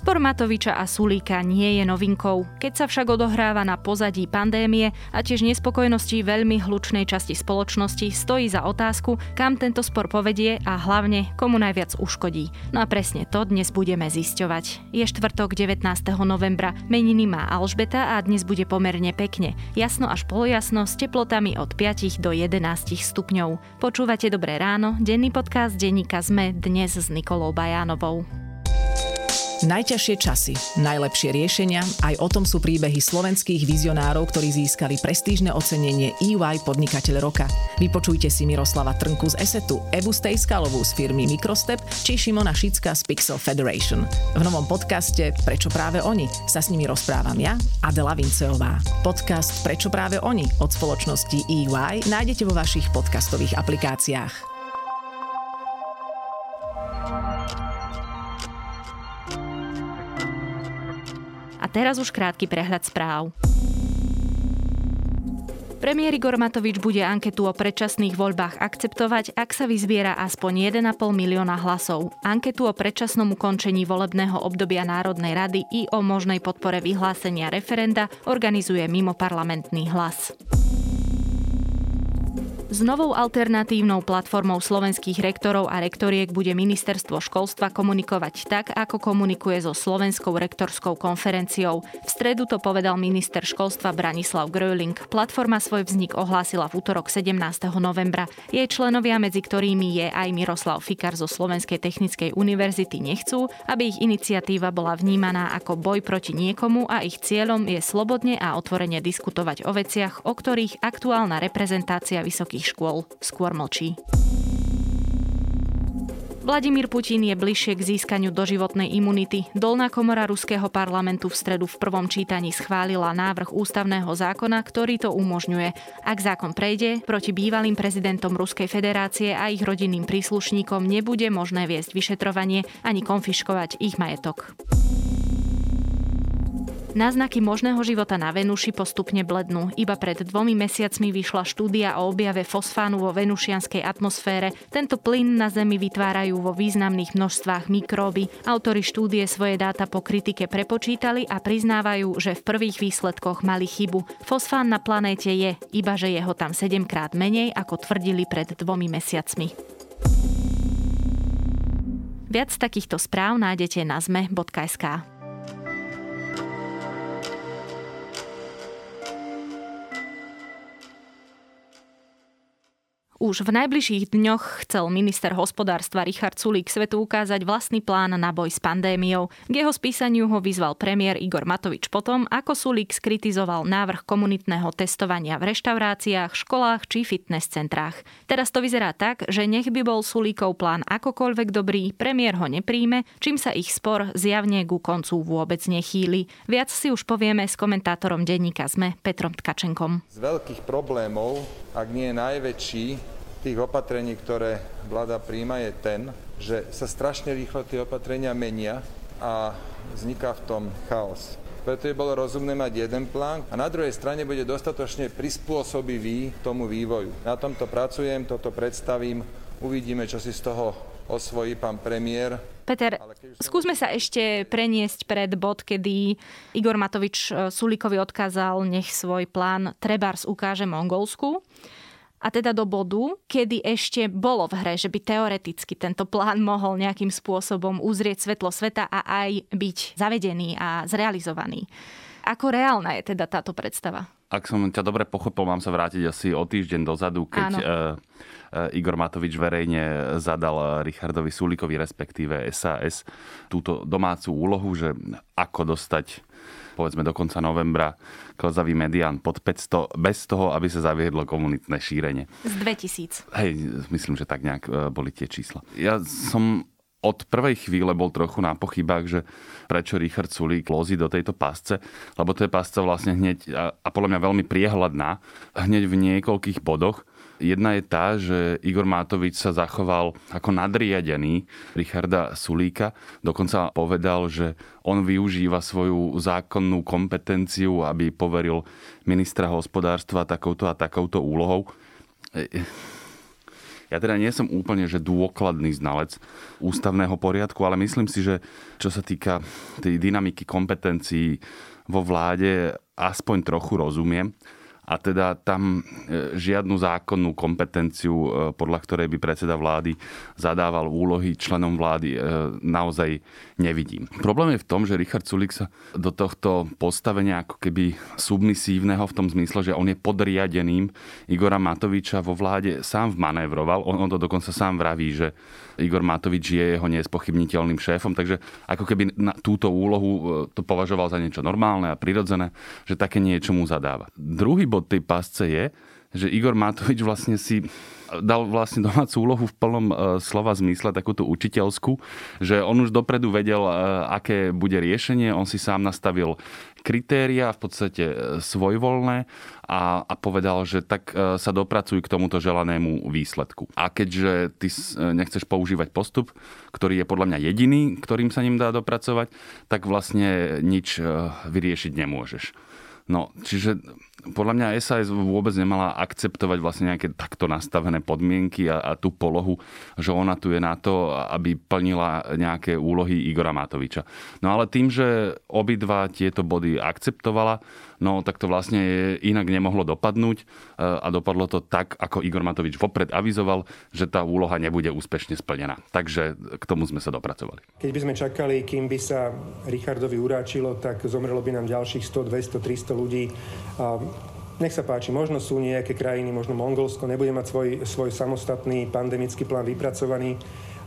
Spor Matoviča a Sulíka nie je novinkou. Keď sa však odohráva na pozadí pandémie a tiež nespokojnosti veľmi hlučnej časti spoločnosti, stojí za otázku, kam tento spor povedie a hlavne komu najviac uškodí. No a presne to dnes budeme zisťovať. Je štvrtok 19. novembra, meniny má Alžbeta a dnes bude pomerne pekne. Jasno až polojasno s teplotami od 5 do 11 stupňov. Počúvate Dobré ráno, denný podcast denníka ZME dnes s Nikolou Bajánovou. Najťažšie časy, najlepšie riešenia, aj o tom sú príbehy slovenských vizionárov, ktorí získali prestížne ocenenie EY Podnikateľ roka. Vypočujte si Miroslava Trnku z Esetu, Evu Stejskalovú z firmy Microstep či Šimona Šicka z Pixel Federation. V novom podcaste Prečo práve oni sa s nimi rozprávam ja, Adela Vinceová. Podcast Prečo práve oni od spoločnosti EY nájdete vo vašich podcastových aplikáciách. A teraz už krátky prehľad správ. Premiér Igor Matovič bude anketu o predčasných voľbách akceptovať, ak sa vyzbiera aspoň 1,5 milióna hlasov. Anketu o predčasnom ukončení volebného obdobia Národnej rady i o možnej podpore vyhlásenia referenda organizuje mimo parlamentný hlas. S novou alternatívnou platformou slovenských rektorov a rektoriek bude ministerstvo školstva komunikovať tak, ako komunikuje so Slovenskou rektorskou konferenciou. V stredu to povedal minister školstva Branislav Gröling. Platforma svoj vznik ohlásila v útorok 17. novembra. Jej členovia, medzi ktorými je aj Miroslav Fikar zo Slovenskej technickej univerzity, nechcú, aby ich iniciatíva bola vnímaná ako boj proti niekomu a ich cieľom je slobodne a otvorene diskutovať o veciach, o ktorých aktuálna reprezentácia vysokých vysokých škôl skôr mlčí. Vladimír Putin je bližšie k získaniu doživotnej imunity. Dolná komora ruského parlamentu v stredu v prvom čítaní schválila návrh ústavného zákona, ktorý to umožňuje. Ak zákon prejde, proti bývalým prezidentom Ruskej federácie a ich rodinným príslušníkom nebude možné viesť vyšetrovanie ani konfiškovať ich majetok. Náznaky možného života na Venuši postupne blednú. Iba pred dvomi mesiacmi vyšla štúdia o objave fosfánu vo venušianskej atmosfére. Tento plyn na Zemi vytvárajú vo významných množstvách mikróby. Autori štúdie svoje dáta po kritike prepočítali a priznávajú, že v prvých výsledkoch mali chybu. Fosfán na planéte je, iba že je ho tam 7 krát menej, ako tvrdili pred dvomi mesiacmi. Viac takýchto správ nájdete na zme.sk. Už v najbližších dňoch chcel minister hospodárstva Richard Sulík svetu ukázať vlastný plán na boj s pandémiou. K jeho spísaniu ho vyzval premiér Igor Matovič potom, ako Sulík skritizoval návrh komunitného testovania v reštauráciách, školách či fitness centrách. Teraz to vyzerá tak, že nech by bol Sulíkov plán akokoľvek dobrý, premiér ho nepríjme, čím sa ich spor zjavne ku koncu vôbec nechýli. Viac si už povieme s komentátorom denníka ZME Petrom Tkačenkom. Z veľkých problémov, ak nie najväčší, tých opatrení, ktoré vláda príjma, je ten, že sa strašne rýchlo tie opatrenia menia a vzniká v tom chaos. Preto je bolo rozumné mať jeden plán a na druhej strane bude dostatočne prispôsobivý tomu vývoju. Na tomto pracujem, toto predstavím, uvidíme, čo si z toho osvojí pán premiér. Peter, skúsme sa ešte preniesť pred bod, kedy Igor Matovič eh, Sulíkovi odkázal, nech svoj plán Trebars ukáže Mongolsku a teda do bodu, kedy ešte bolo v hre, že by teoreticky tento plán mohol nejakým spôsobom uzrieť svetlo sveta a aj byť zavedený a zrealizovaný. Ako reálna je teda táto predstava? Ak som ťa dobre pochopil, mám sa vrátiť asi o týždeň dozadu, keď Áno. Igor Matovič verejne zadal Richardovi Sulikovi, respektíve SAS, túto domácu úlohu, že ako dostať povedzme do konca novembra klzavý medián pod 500 bez toho, aby sa zaviedlo komunitné šírenie. Z 2000. Hej, myslím, že tak nejak e, boli tie čísla. Ja som od prvej chvíle bol trochu na pochybách, že prečo Richard Sulík lozí do tejto pásce, lebo to je pásca vlastne hneď, a podľa mňa veľmi priehľadná, hneď v niekoľkých bodoch. Jedna je tá, že Igor Mátovič sa zachoval ako nadriadený Richarda Sulíka. Dokonca povedal, že on využíva svoju zákonnú kompetenciu, aby poveril ministra hospodárstva takouto a takouto úlohou Ja teda nie som úplne že dôkladný znalec ústavného poriadku, ale myslím si, že čo sa týka tej dynamiky kompetencií vo vláde, aspoň trochu rozumiem a teda tam e, žiadnu zákonnú kompetenciu, e, podľa ktorej by predseda vlády zadával úlohy členom vlády, e, naozaj nevidím. Problém je v tom, že Richard Sulik sa do tohto postavenia ako keby submisívneho v tom zmysle, že on je podriadeným Igora Matoviča vo vláde sám vmanévroval. On, on to dokonca sám vraví, že Igor Matovič je jeho nespochybniteľným šéfom, takže ako keby na túto úlohu to považoval za niečo normálne a prirodzené, že také niečo mu zadáva. Druhý bod tej pásce je, že Igor Matovič vlastne si dal vlastne domácu úlohu v plnom e, slova zmysle, takúto učiteľskú, že on už dopredu vedel, e, aké bude riešenie, on si sám nastavil kritéria, v podstate e, svojvoľné a, a povedal, že tak sa dopracuj k tomuto želanému výsledku. A keďže ty nechceš používať postup, ktorý je podľa mňa jediný, ktorým sa ním dá dopracovať, tak vlastne nič vyriešiť nemôžeš. No, čiže podľa mňa SAS vôbec nemala akceptovať vlastne nejaké takto nastavené podmienky a, a tú polohu, že ona tu je na to, aby plnila nejaké úlohy Igora Matoviča. No ale tým, že obidva tieto body akceptovala, no tak to vlastne inak nemohlo dopadnúť e, a dopadlo to tak, ako Igor Matovič vopred avizoval, že tá úloha nebude úspešne splnená. Takže k tomu sme sa dopracovali. Keď by sme čakali, kým by sa Richardovi uráčilo, tak zomrelo by nám ďalších 100, 200, 300 ľudí. Nech sa páči, možno sú nejaké krajiny, možno Mongolsko, nebude mať svoj, svoj samostatný pandemický plán vypracovaný.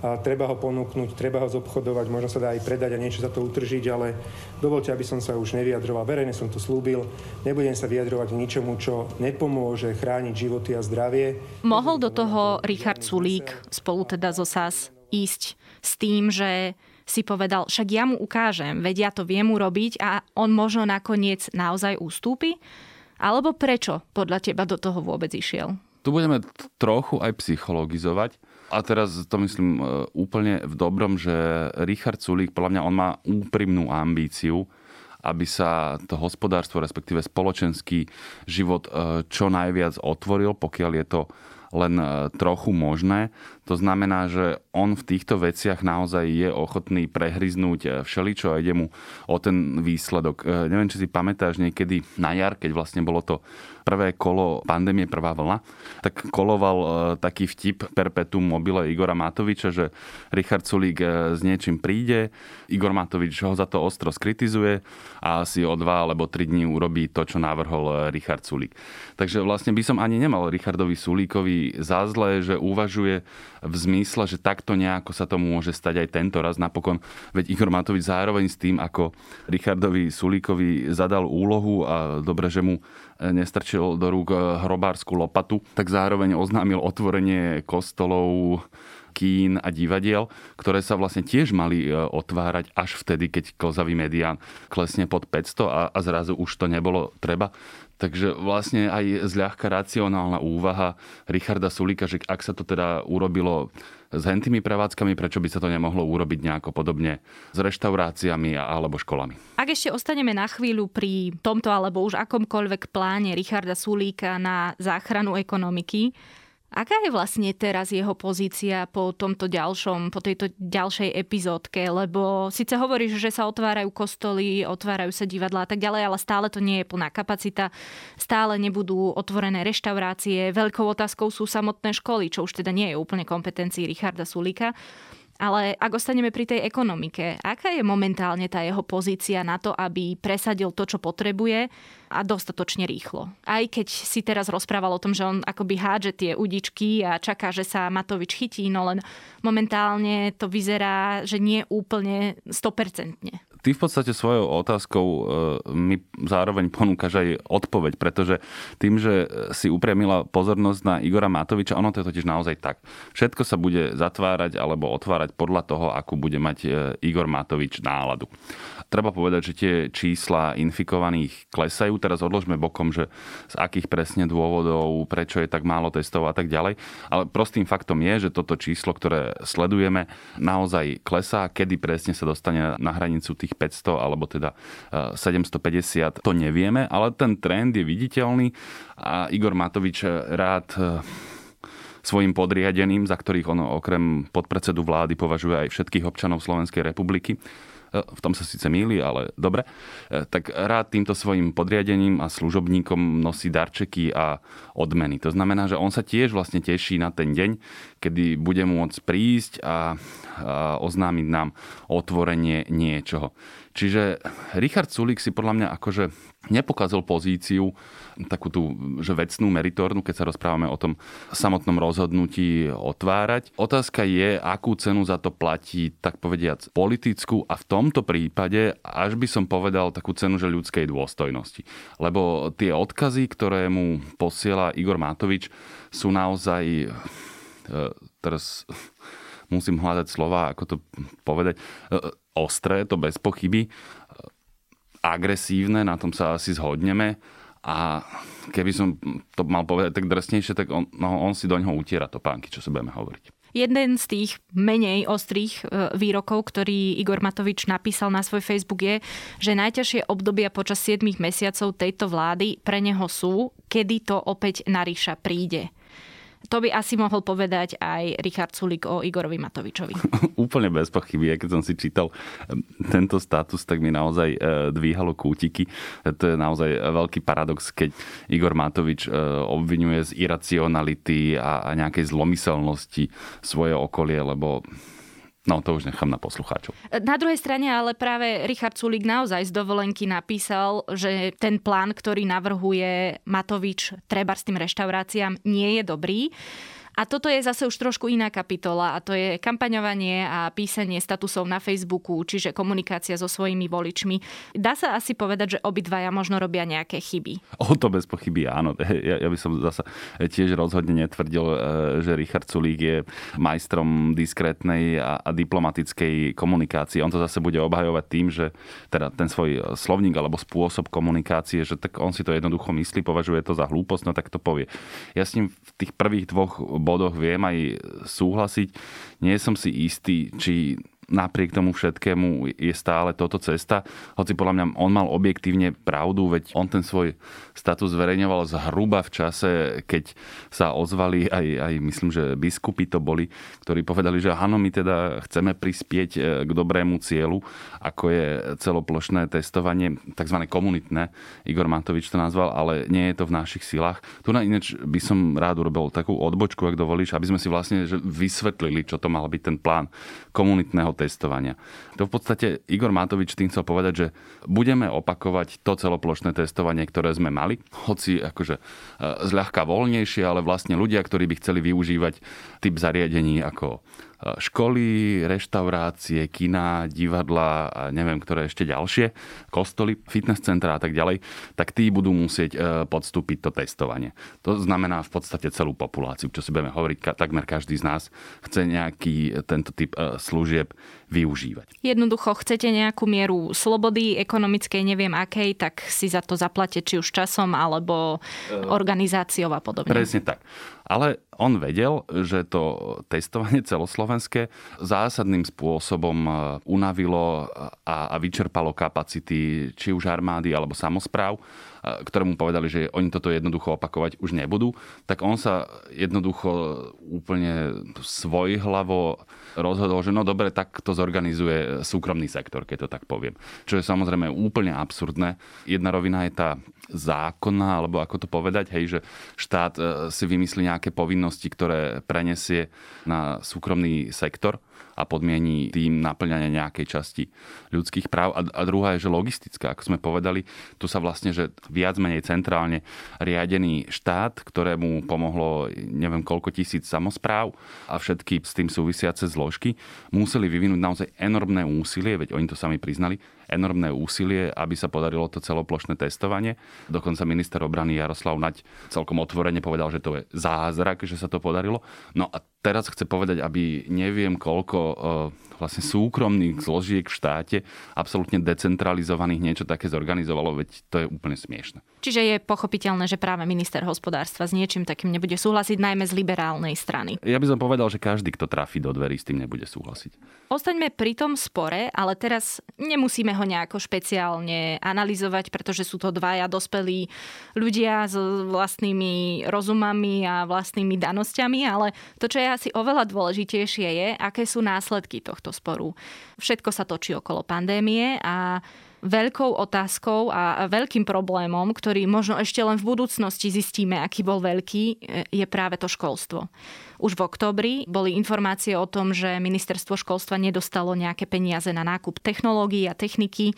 A treba ho ponúknuť, treba ho zobchodovať, možno sa dá aj predať a niečo za to utržiť, ale dovolte, aby som sa už nevyjadroval. Verejne som to slúbil, nebudem sa vyjadrovať ničomu, čo nepomôže chrániť životy a zdravie. Mohol do toho Richard Sulík spolu teda zo SAS ísť s tým, že si povedal, však ja mu ukážem, veď ja to viem urobiť a on možno nakoniec naozaj ústúpi? Alebo prečo podľa teba do toho vôbec išiel? Tu budeme trochu aj psychologizovať. A teraz to myslím e, úplne v dobrom, že Richard Sulík, podľa mňa on má úprimnú ambíciu, aby sa to hospodárstvo, respektíve spoločenský život e, čo najviac otvoril, pokiaľ je to len e, trochu možné. To znamená, že on v týchto veciach naozaj je ochotný prehryznúť eh, všeličo a ide mu o ten výsledok. Eh, neviem, či si pamätáš niekedy na jar, keď vlastne bolo to prvé kolo pandémie, prvá vlna, tak koloval eh, taký vtip perpetuum mobile Igora Matoviča, že Richard Sulík s niečím príde, Igor Matovič ho za to ostro skritizuje a asi o dva alebo tri dní urobí to, čo navrhol Richard Sulík. Takže vlastne by som ani nemal Richardovi Sulíkovi za zlé, že uvažuje v zmysle, že takto nejako sa to môže stať aj tento raz. Napokon, veď Igor Matovič zároveň s tým, ako Richardovi Sulíkovi zadal úlohu a dobre, že mu nestrčil do rúk hrobárskú lopatu, tak zároveň oznámil otvorenie kostolov, kín a divadiel, ktoré sa vlastne tiež mali e, otvárať až vtedy, keď klzavý medián klesne pod 500 a, a zrazu už to nebolo treba. Takže vlastne aj zľahka racionálna úvaha Richarda Sulika, že ak sa to teda urobilo s hentými prevádzkami, prečo by sa to nemohlo urobiť nejako podobne s reštauráciami alebo školami. Ak ešte ostaneme na chvíľu pri tomto alebo už akomkoľvek pláne Richarda Sulíka na záchranu ekonomiky, Aká je vlastne teraz jeho pozícia po tomto ďalšom, po tejto ďalšej epizódke? Lebo síce hovoríš, že sa otvárajú kostoly, otvárajú sa divadlá a tak ďalej, ale stále to nie je plná kapacita, stále nebudú otvorené reštaurácie. Veľkou otázkou sú samotné školy, čo už teda nie je úplne kompetencií Richarda Sulika. Ale ak ostaneme pri tej ekonomike, aká je momentálne tá jeho pozícia na to, aby presadil to, čo potrebuje a dostatočne rýchlo? Aj keď si teraz rozprával o tom, že on akoby hádže tie udičky a čaká, že sa Matovič chytí, no len momentálne to vyzerá, že nie úplne 100% ty v podstate svojou otázkou e, mi zároveň ponúkaš aj odpoveď, pretože tým, že si upriamila pozornosť na Igora Matoviča, ono to je totiž naozaj tak. Všetko sa bude zatvárať alebo otvárať podľa toho, akú bude mať e, Igor Matovič náladu. Treba povedať, že tie čísla infikovaných klesajú. Teraz odložme bokom, že z akých presne dôvodov, prečo je tak málo testov a tak ďalej. Ale prostým faktom je, že toto číslo, ktoré sledujeme, naozaj klesá. Kedy presne sa dostane na hranicu tých 500 alebo teda 750, to nevieme, ale ten trend je viditeľný a Igor Matovič rád svojim podriadeným, za ktorých on okrem podpredsedu vlády považuje aj všetkých občanov Slovenskej republiky, v tom sa síce míli, ale dobre, e, tak rád týmto svojim podriadením a služobníkom nosí darčeky a odmeny. To znamená, že on sa tiež vlastne teší na ten deň, kedy bude môcť prísť a, a oznámiť nám otvorenie niečoho. Čiže Richard Sulik si podľa mňa akože nepokázal pozíciu takú tú že vecnú, meritornú, keď sa rozprávame o tom samotnom rozhodnutí otvárať. Otázka je, akú cenu za to platí, tak povediac, politickú a v tomto prípade až by som povedal takú cenu, že ľudskej dôstojnosti. Lebo tie odkazy, ktoré mu posiela Igor Matovič, sú naozaj e, teraz musím hľadať slova, ako to povedať, e, ostré, to bez pochyby, agresívne, na tom sa asi zhodneme. A keby som to mal povedať tak drsnejšie, tak on, no, on si do ňoho utiera to pánky, čo sa budeme hovoriť. Jeden z tých menej ostrých e, výrokov, ktorý Igor Matovič napísal na svoj Facebook je, že najťažšie obdobia počas 7 mesiacov tejto vlády pre neho sú, kedy to opäť na ríša príde. To by asi mohol povedať aj Richard Sulik o Igorovi Matovičovi. Úplne bez pochyby. Ja keď som si čítal tento status, tak mi naozaj e, dvíhalo kútiky. To je naozaj veľký paradox, keď Igor Matovič e, obvinuje z iracionality a nejakej zlomyselnosti svoje okolie, lebo No, to už nechám na poslucháčov. Na druhej strane ale práve Richard Sulik naozaj z dovolenky napísal, že ten plán, ktorý navrhuje Matovič treba s tým reštauráciám, nie je dobrý. A toto je zase už trošku iná kapitola a to je kampaňovanie a písanie statusov na Facebooku, čiže komunikácia so svojimi voličmi. Dá sa asi povedať, že obidvaja možno robia nejaké chyby. O to bez pochyby áno. Ja, ja by som zase tiež rozhodne netvrdil, e, že Richard Sulík je majstrom diskrétnej a, a diplomatickej komunikácie. On to zase bude obhajovať tým, že teda ten svoj slovník alebo spôsob komunikácie, že tak on si to jednoducho myslí, považuje to za hlúposť, no tak to povie. Ja s ním v tých prvých dvoch bodoch viem aj súhlasiť. Nie som si istý, či napriek tomu všetkému je stále toto cesta. Hoci podľa mňa on mal objektívne pravdu, veď on ten svoj status zverejňoval zhruba v čase, keď sa ozvali aj, aj myslím, že biskupy to boli, ktorí povedali, že áno, my teda chceme prispieť e, k dobrému cieľu, ako je celoplošné testovanie, tzv. komunitné. Igor Matovič to nazval, ale nie je to v našich silách. Tu na ináč by som rád urobil takú odbočku, ak dovolíš, aby sme si vlastne vysvetlili, čo to mal byť ten plán komunitného testovania. To v podstate Igor Matovič tým chcel povedať, že budeme opakovať to celoplošné testovanie, ktoré sme mali, hoci akože e, zľahka voľnejšie, ale vlastne ľudia, ktorí by chceli využívať typ zariadení ako školy, reštaurácie, kina, divadla a neviem, ktoré ešte ďalšie, kostoly, fitness centra a tak ďalej, tak tí budú musieť e, podstúpiť to testovanie. To znamená v podstate celú populáciu, čo si budeme hovoriť, takmer každý z nás chce nejaký tento typ e, služieb využívať. Jednoducho chcete nejakú mieru slobody ekonomickej, neviem akej, tak si za to zaplate či už časom alebo e, organizáciou a podobne. Presne tak. Ale on vedel, že to testovanie celoslovenské zásadným spôsobom e, unavilo a, a vyčerpalo kapacity či už armády alebo samozpráv, ktoré mu povedali, že oni toto jednoducho opakovať už nebudú, tak on sa jednoducho úplne svojhlavo rozhodol, že no dobre, tak to zorganizuje súkromný sektor, keď to tak poviem. Čo je samozrejme úplne absurdné. Jedna rovina je tá zákonná, alebo ako to povedať, hej, že štát e, si vymyslí nejaké povinnosti, ktoré prenesie na súkromný sektor a podmiení tým naplňanie nejakej časti ľudských práv. A, a druhá je, že logistická, ako sme povedali, tu sa vlastne, že viac menej centrálne riadený štát, ktorému pomohlo neviem koľko tisíc samozpráv a všetky s tým súvisiace zložky, museli vyvinúť naozaj enormné úsilie, veď oni to sami priznali, enormné úsilie, aby sa podarilo to celoplošné testovanie. Dokonca minister obrany Jaroslav Naď celkom otvorene povedal, že to je zázrak, že sa to podarilo. No a teraz chce povedať, aby neviem koľko, eh, vlastne súkromných zložiek v štáte, absolútne decentralizovaných, niečo také zorganizovalo, veď to je úplne smiešne. Čiže je pochopiteľné, že práve minister hospodárstva s niečím takým nebude súhlasiť, najmä z liberálnej strany. Ja by som povedal, že každý, kto trafí do dverí, s tým nebude súhlasiť. Ostaňme pri tom spore, ale teraz nemusíme ho nejako špeciálne analyzovať, pretože sú to dvaja dospelí ľudia s vlastnými rozumami a vlastnými danosťami, ale to, čo je asi oveľa dôležitejšie, je, aké sú následky tohto sporu. Všetko sa točí okolo pandémie a veľkou otázkou a veľkým problémom, ktorý možno ešte len v budúcnosti zistíme, aký bol veľký, je práve to školstvo. Už v oktobri boli informácie o tom, že ministerstvo školstva nedostalo nejaké peniaze na nákup technológií a techniky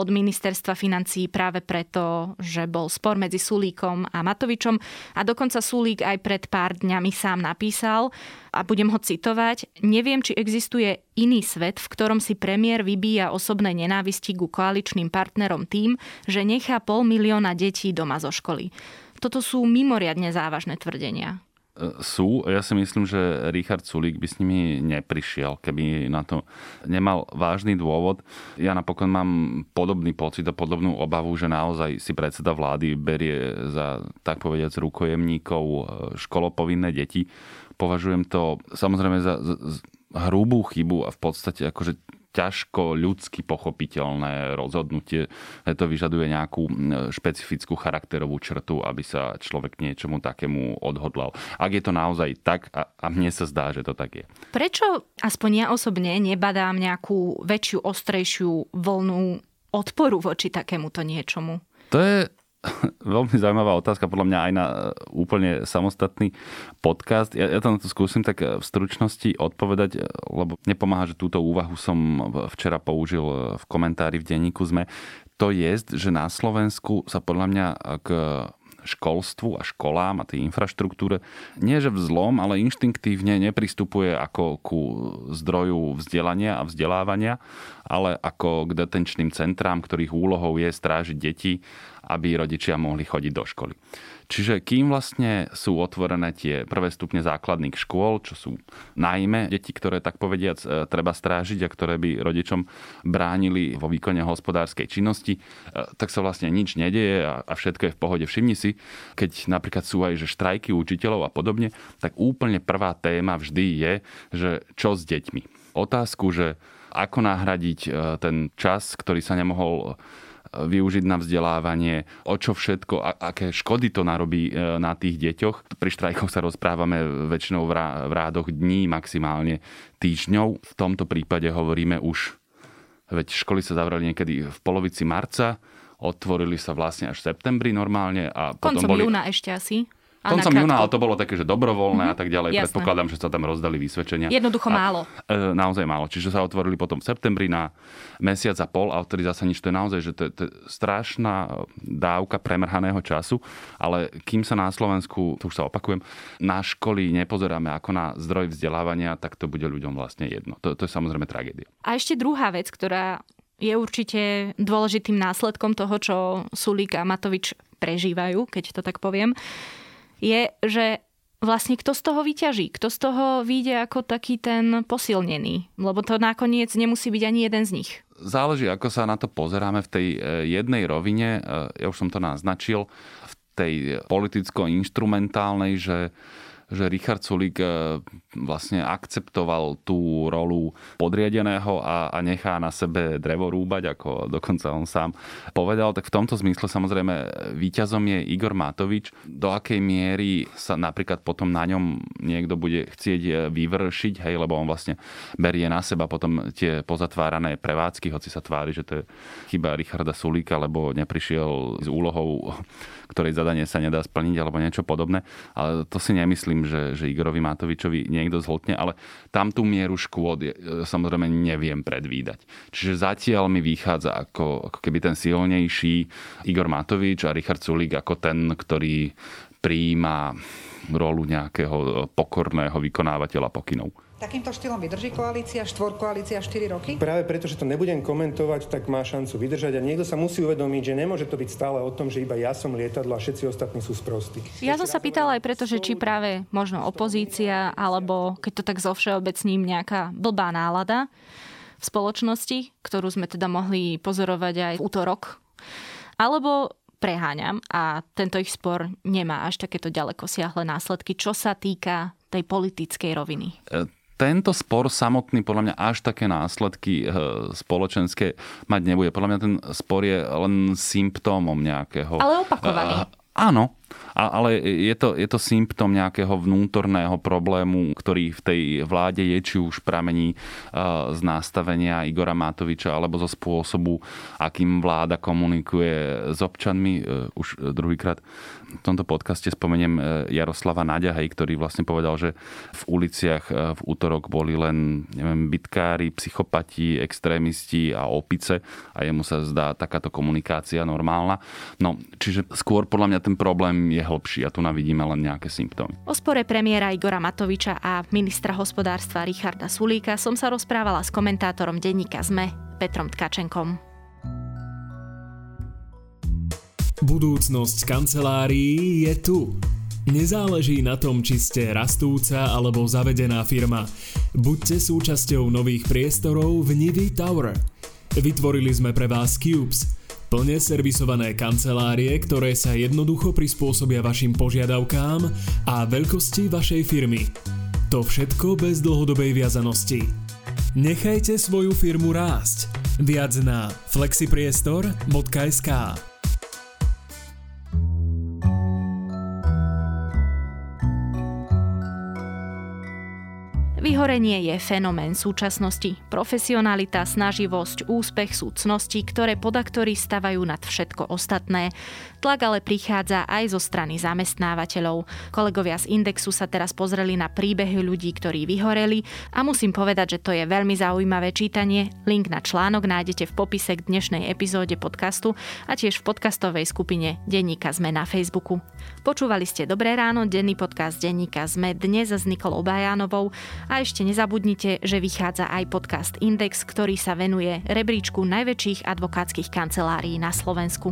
od ministerstva financí práve preto, že bol spor medzi Sulíkom a Matovičom a dokonca Sulík aj pred pár dňami sám napísal, a budem ho citovať, neviem, či existuje iný svet, v ktorom si premiér vybíja osobné nenávisti ku koaličným partnerom tým, že nechá pol milióna detí doma zo školy. Toto sú mimoriadne závažné tvrdenia sú. Ja si myslím, že Richard Sulík by s nimi neprišiel, keby na to nemal vážny dôvod. Ja napokon mám podobný pocit a podobnú obavu, že naozaj si predseda vlády berie za, tak povediac, rukojemníkov e, školopovinné deti. Považujem to samozrejme za, za hrubú chybu a v podstate akože ťažko ľudsky pochopiteľné rozhodnutie. To vyžaduje nejakú špecifickú charakterovú črtu, aby sa človek niečomu takému odhodlal. Ak je to naozaj tak, a, a mne sa zdá, že to tak je. Prečo aspoň ja osobne nebadám nejakú väčšiu, ostrejšiu vlnu odporu voči takémuto niečomu? To je veľmi zaujímavá otázka, podľa mňa aj na e, úplne samostatný podcast. Ja, ja to na to skúsim tak e, v stručnosti odpovedať, e, lebo nepomáha, že túto úvahu som včera použil v komentári v denníku ZME. To je, že na Slovensku sa podľa mňa k školstvu a školám a tej infraštruktúre nie že vzlom, ale inštinktívne nepristupuje ako ku zdroju vzdelania a vzdelávania, ale ako k detenčným centrám, ktorých úlohou je strážiť deti aby rodičia mohli chodiť do školy. Čiže kým vlastne sú otvorené tie prvé stupne základných škôl, čo sú najmä deti, ktoré tak povediac e, treba strážiť a ktoré by rodičom bránili vo výkone hospodárskej činnosti, e, tak sa vlastne nič nedieje a všetko je v pohode. Všimni si, keď napríklad sú aj že štrajky učiteľov a podobne, tak úplne prvá téma vždy je, že čo s deťmi. Otázku, že ako nahradiť e, ten čas, ktorý sa nemohol využiť na vzdelávanie, o čo všetko, a, aké škody to narobí e, na tých deťoch. Pri štrajkoch sa rozprávame väčšinou v rádoch dní, maximálne týždňov. V tomto prípade hovoríme už, veď školy sa zavreli niekedy v polovici marca, otvorili sa vlastne až v septembri normálne. A Koncom potom boli... júna ešte asi. Koncom júna, ale to bolo také, že dobrovoľné mm-hmm. a tak ďalej. Jasné. Predpokladám, že sa tam rozdali vysvedčenia. Jednoducho a, málo. E, naozaj málo. Čiže sa otvorili potom v septembri na mesiac a pol a odtedy zase nič. To je naozaj, že to, to je strašná dávka premrhaného času, ale kým sa na Slovensku, to už sa opakujem, na školy nepozeráme ako na zdroj vzdelávania, tak to bude ľuďom vlastne jedno. To, to je samozrejme tragédia. A ešte druhá vec, ktorá je určite dôležitým následkom toho, čo Sulík a Matovič prežívajú, keď to tak poviem je, že vlastne kto z toho vyťaží, kto z toho vyjde ako taký ten posilnený, lebo to nakoniec nemusí byť ani jeden z nich. Záleží, ako sa na to pozeráme v tej e, jednej rovine, e, ja už som to naznačil, v tej politicko-instrumentálnej, že že Richard Sulik e, vlastne akceptoval tú rolu podriadeného a, a nechá na sebe drevo rúbať, ako dokonca on sám povedal. Tak v tomto zmysle samozrejme víťazom je Igor Matovič. Do akej miery sa napríklad potom na ňom niekto bude chcieť e, vyvršiť, hej, lebo on vlastne berie na seba potom tie pozatvárané prevádzky, hoci sa tvári, že to je chyba Richarda Sulíka, lebo neprišiel s úlohou ktorej zadanie sa nedá splniť alebo niečo podobné. Ale to si nemyslím, že, že Igorovi Matovičovi niekto zhltne, ale tam tú mieru škôd je, samozrejme neviem predvídať. Čiže zatiaľ mi vychádza ako, ako keby ten silnejší Igor Matovič a Richard Sulik ako ten, ktorý prijíma rolu nejakého pokorného vykonávateľa pokynov. Takýmto štýlom vydrží koalícia, koalícia 4 roky? Práve preto, že to nebudem komentovať, tak má šancu vydržať a niekto sa musí uvedomiť, že nemôže to byť stále o tom, že iba ja som lietadlo a všetci ostatní sú sprostí. Ja som sa pýtala aj preto, že či práve možno opozícia, alebo keď to tak zo všeobecním nejaká blbá nálada v spoločnosti, ktorú sme teda mohli pozorovať aj v útorok, alebo preháňam a tento ich spor nemá až takéto ďaleko siahle následky, čo sa týka tej politickej roviny. E, tento spor samotný podľa mňa až také následky eh, spoločenské mať nebude. Podľa mňa ten spor je len symptómom nejakého... Ale opakovaný. Uh, áno, ale je to, je to symptom nejakého vnútorného problému, ktorý v tej vláde je, či už pramení z nastavenia Igora Matoviča alebo zo spôsobu, akým vláda komunikuje s občanmi. E, už druhýkrát v tomto podcaste spomeniem e, Jaroslava Naďahej, ktorý vlastne povedal, že v uliciach e, v útorok boli len neviem, bitkári, psychopati, extrémisti a opice a jemu sa zdá takáto komunikácia normálna. No, čiže skôr podľa mňa ten problém je hlbší a tu navidíme len nejaké symptómy. O spore premiéra Igora Matoviča a ministra hospodárstva Richarda Sulíka som sa rozprávala s komentátorom denníka ZME Petrom Tkačenkom. Budúcnosť kancelárií je tu. Nezáleží na tom, či ste rastúca alebo zavedená firma. Buďte súčasťou nových priestorov v Nivy Tower. Vytvorili sme pre vás Cubes, plne servisované kancelárie, ktoré sa jednoducho prispôsobia vašim požiadavkám a veľkosti vašej firmy. To všetko bez dlhodobej viazanosti. Nechajte svoju firmu rásť. Viac na flexipriestor.sk Vyhorenie je fenomén súčasnosti. Profesionalita, snaživosť, úspech sú cnosti, ktoré podaktory stavajú nad všetko ostatné. Tlak ale prichádza aj zo strany zamestnávateľov. Kolegovia z Indexu sa teraz pozreli na príbehy ľudí, ktorí vyhoreli a musím povedať, že to je veľmi zaujímavé čítanie. Link na článok nájdete v popise k dnešnej epizóde podcastu a tiež v podcastovej skupine Denníka Sme na Facebooku. Počúvali ste Dobré ráno, denný podcast Denníka Sme dnes s Nikolou Bajánovou a ešte nezabudnite, že vychádza aj podcast Index, ktorý sa venuje rebríčku najväčších advokátskych kancelárií na Slovensku.